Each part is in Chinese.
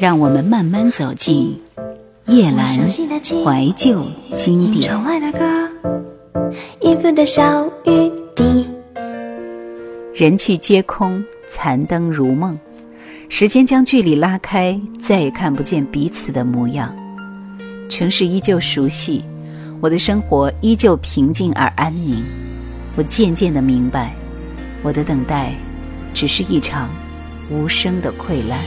让我们慢慢走进夜阑怀旧经典。人去皆空，残灯如梦。时间将距离拉开，再也看不见彼此的模样。城市依旧熟悉，我的生活依旧平静而安宁。我渐渐的明白，我的等待，只是一场无声的溃烂。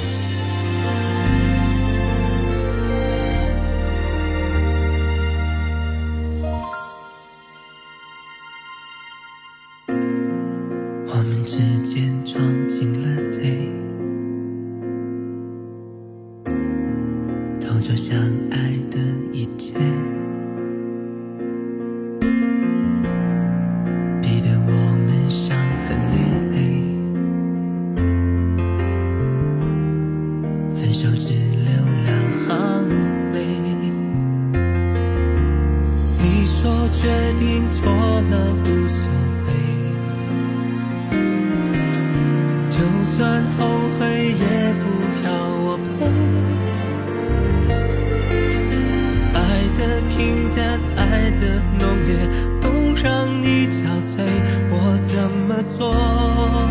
的错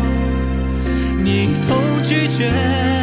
你都拒绝。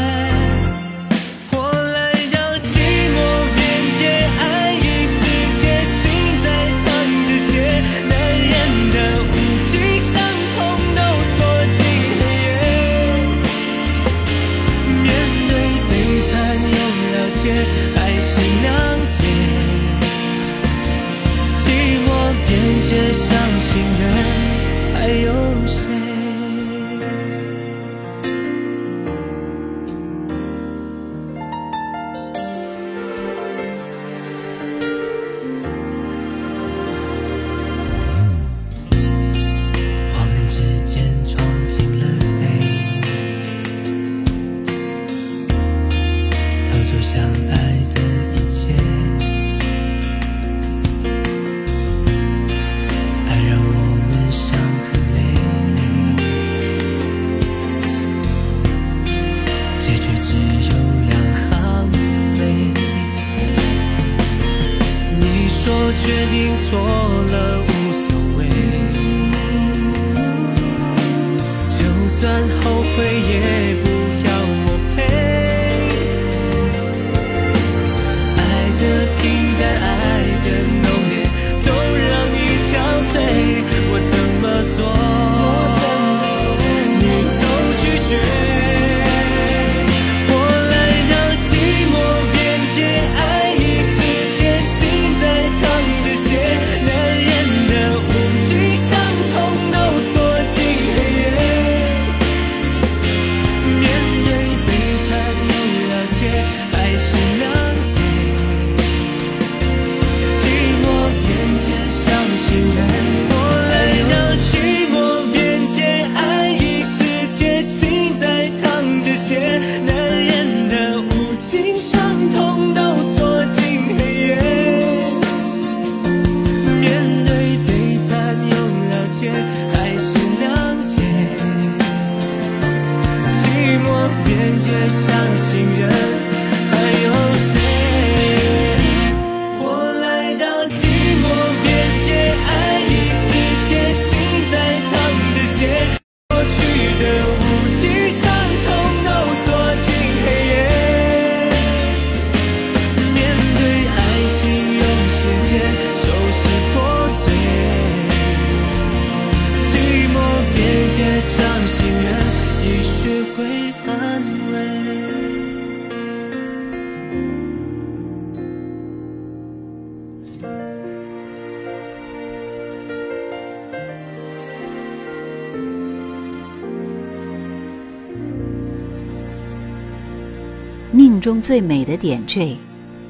中最美的点缀，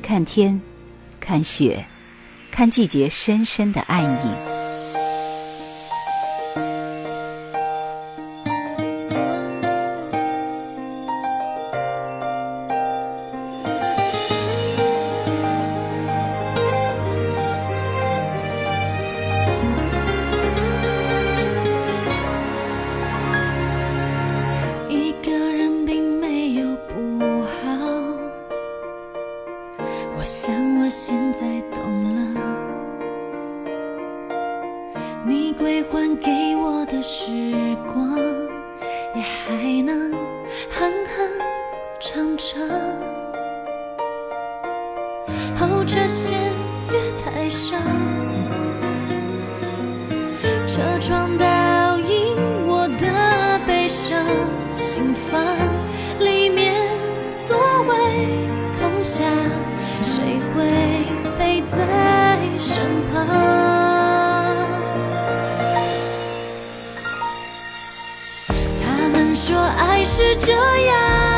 看天，看雪，看季节深深的暗影。是这样，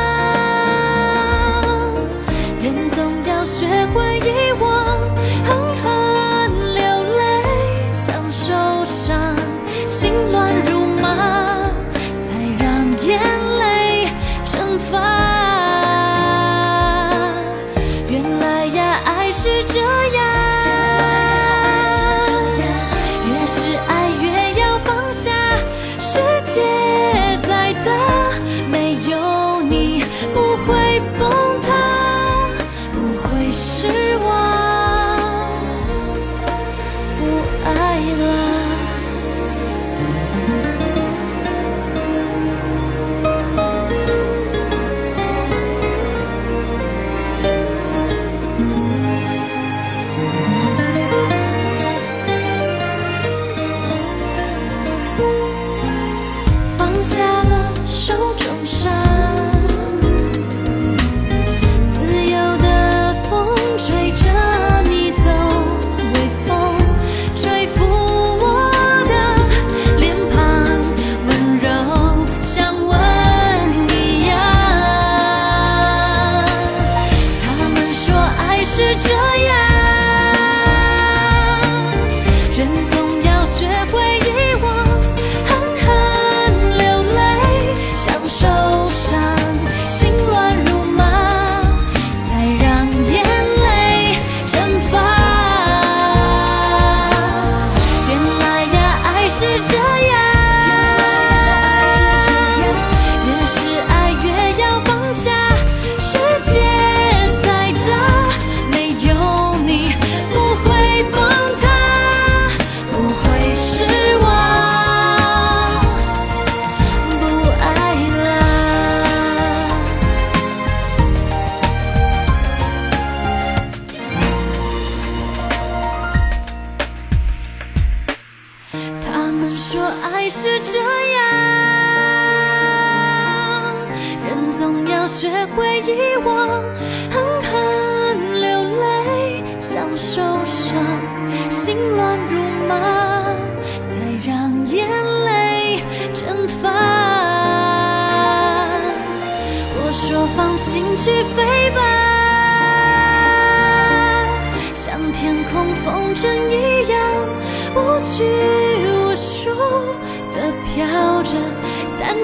是真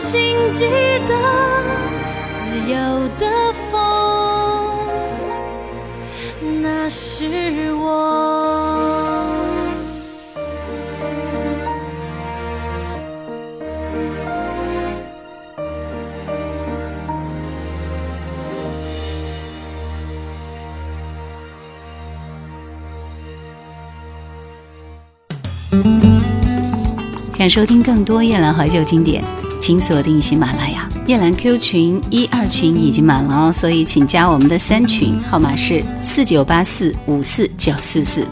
但请记得，自由的风，那是我。想收听更多夜兰怀旧经典，请锁定喜马拉雅。夜兰 Q 群一二群已经满了哦，所以请加我们的三群，号码是四九八四五四九四四。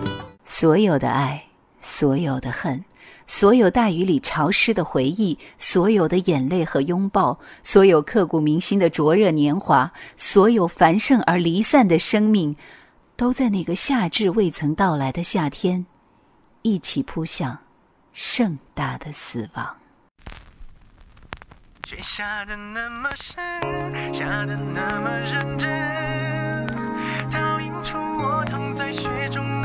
所有的爱，所有的恨，所有大雨里潮湿的回忆，所有的眼泪和拥抱，所有刻骨铭心的灼热年华，所有繁盛而离散的生命，都在那个夏至未曾到来的夏天，一起扑向盛大的死亡。雪下的那么深，下的那么认真，倒映出我躺在雪中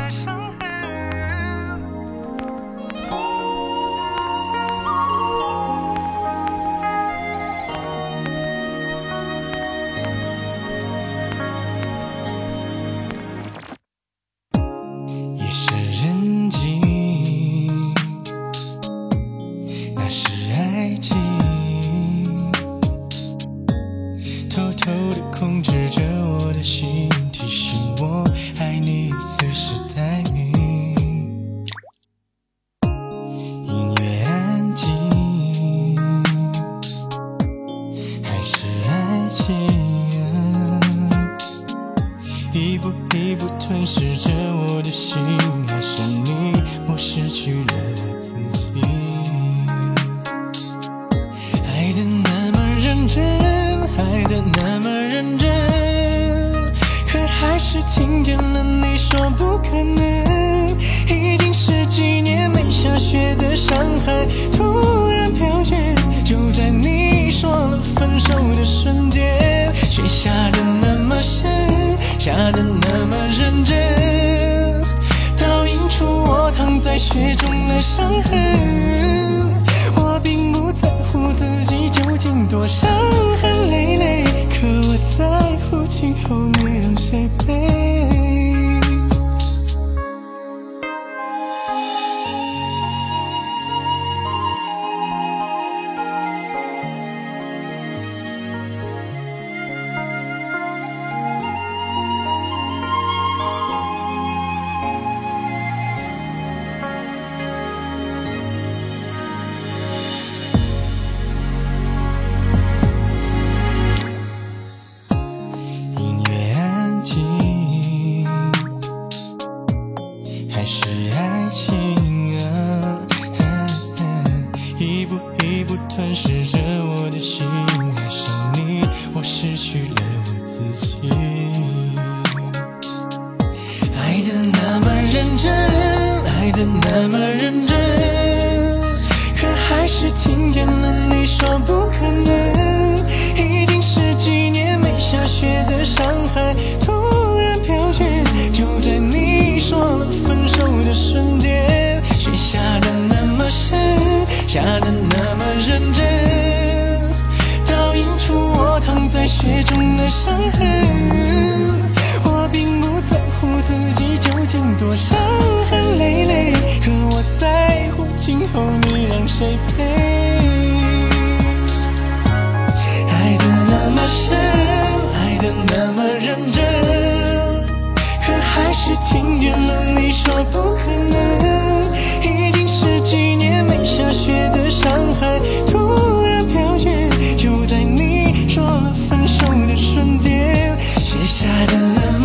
伤痕。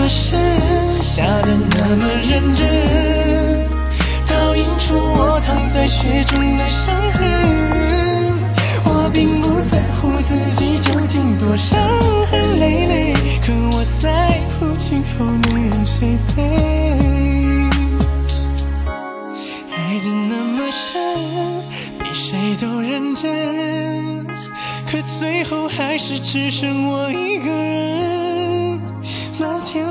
么深，下的那么认真，倒映出我躺在雪中的伤痕。我并不在乎自己究竟多伤痕累累，可我在乎今后你有谁陪。爱的那么深，比谁都认真，可最后还是只剩我一个人。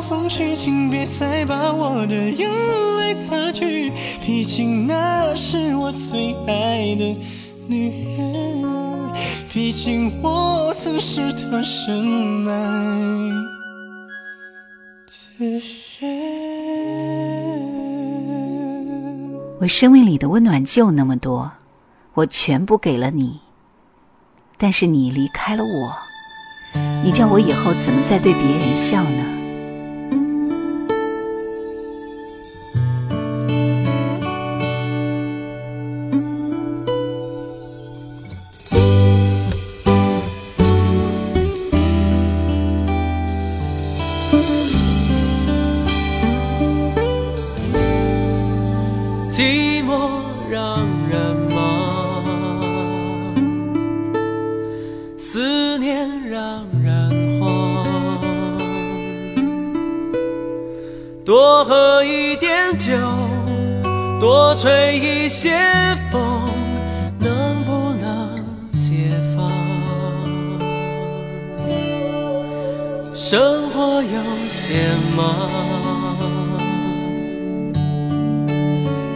风吹，请别再把我的眼泪擦去，毕竟那是我最爱的女人，毕竟我曾是她深爱的人。我生命里的温暖就那么多，我全部给了你。但是你离开了我，你叫我以后怎么再对别人笑呢？让人慌。多喝一点酒，多吹一些风，能不能解放？生活有些忙。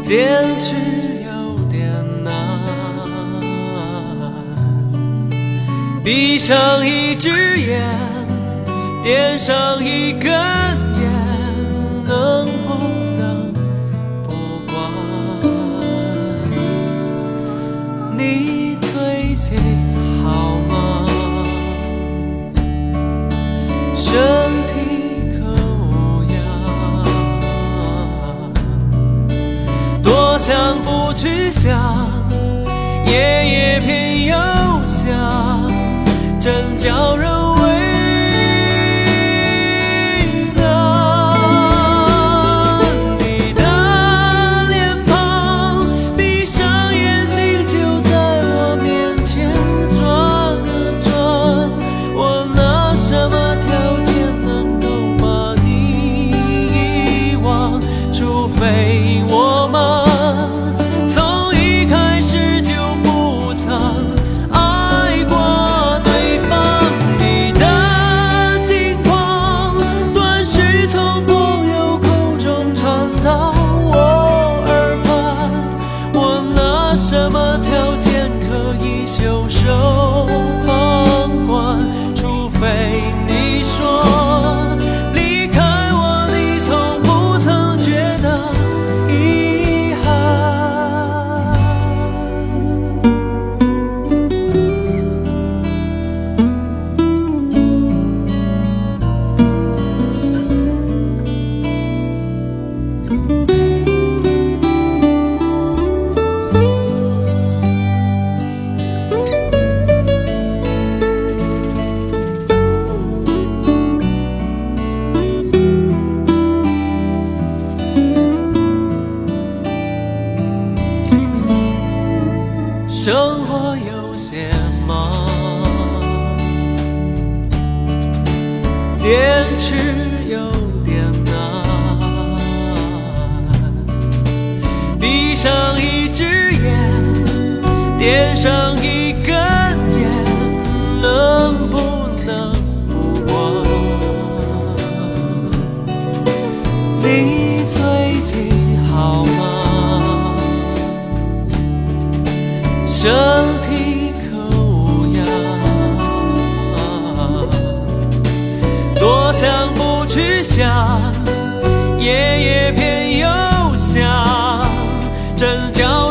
坚持闭上一只眼，点上一根烟，能不能不管？你最近好吗？身体可无恙？多想不去想，夜夜偏又想，真叫人片又下，真叫。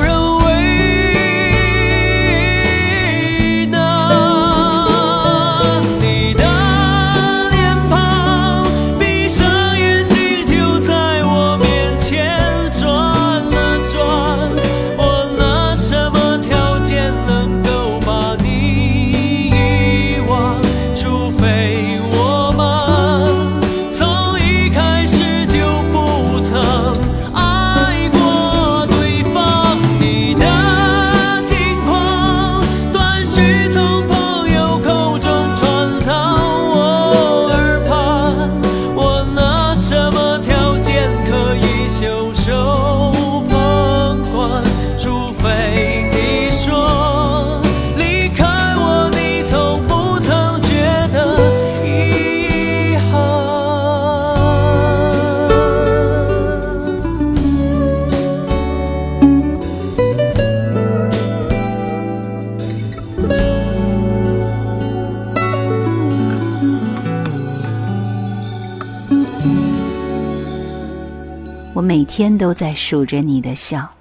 每天都在数着你的笑，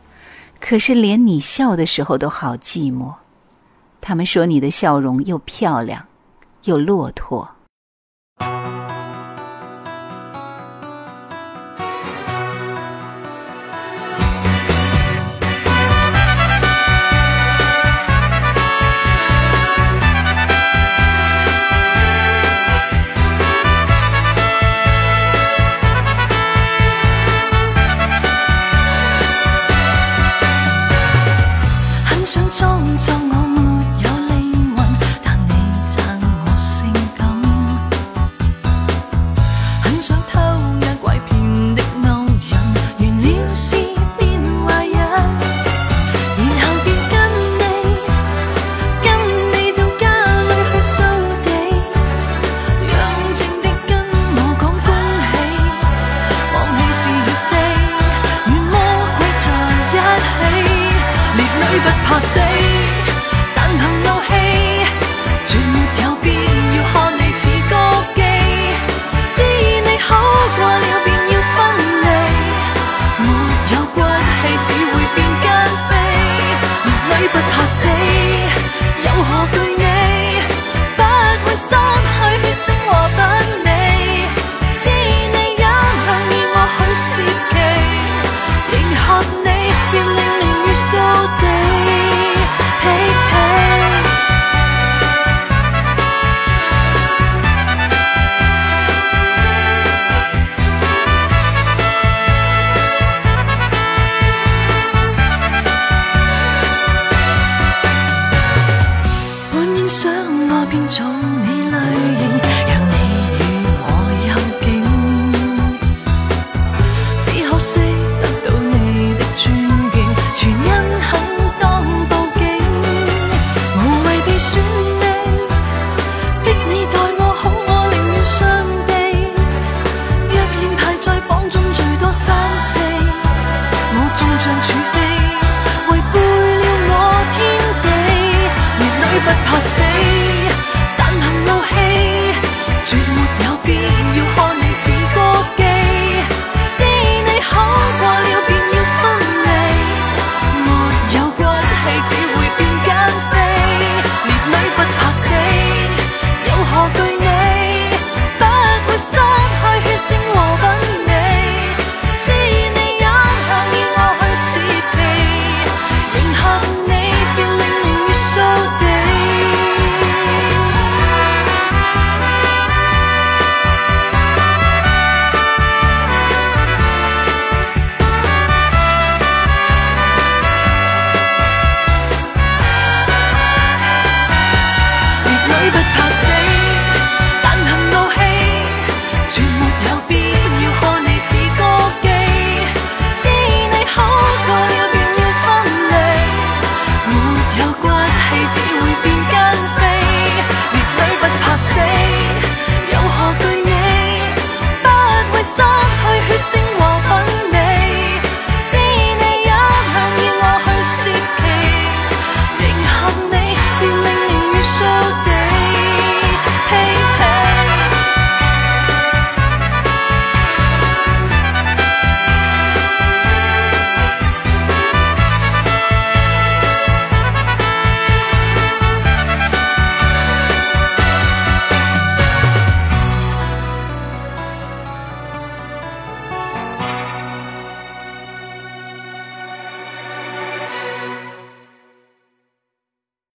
可是连你笑的时候都好寂寞。他们说你的笑容又漂亮，又落拓。匆匆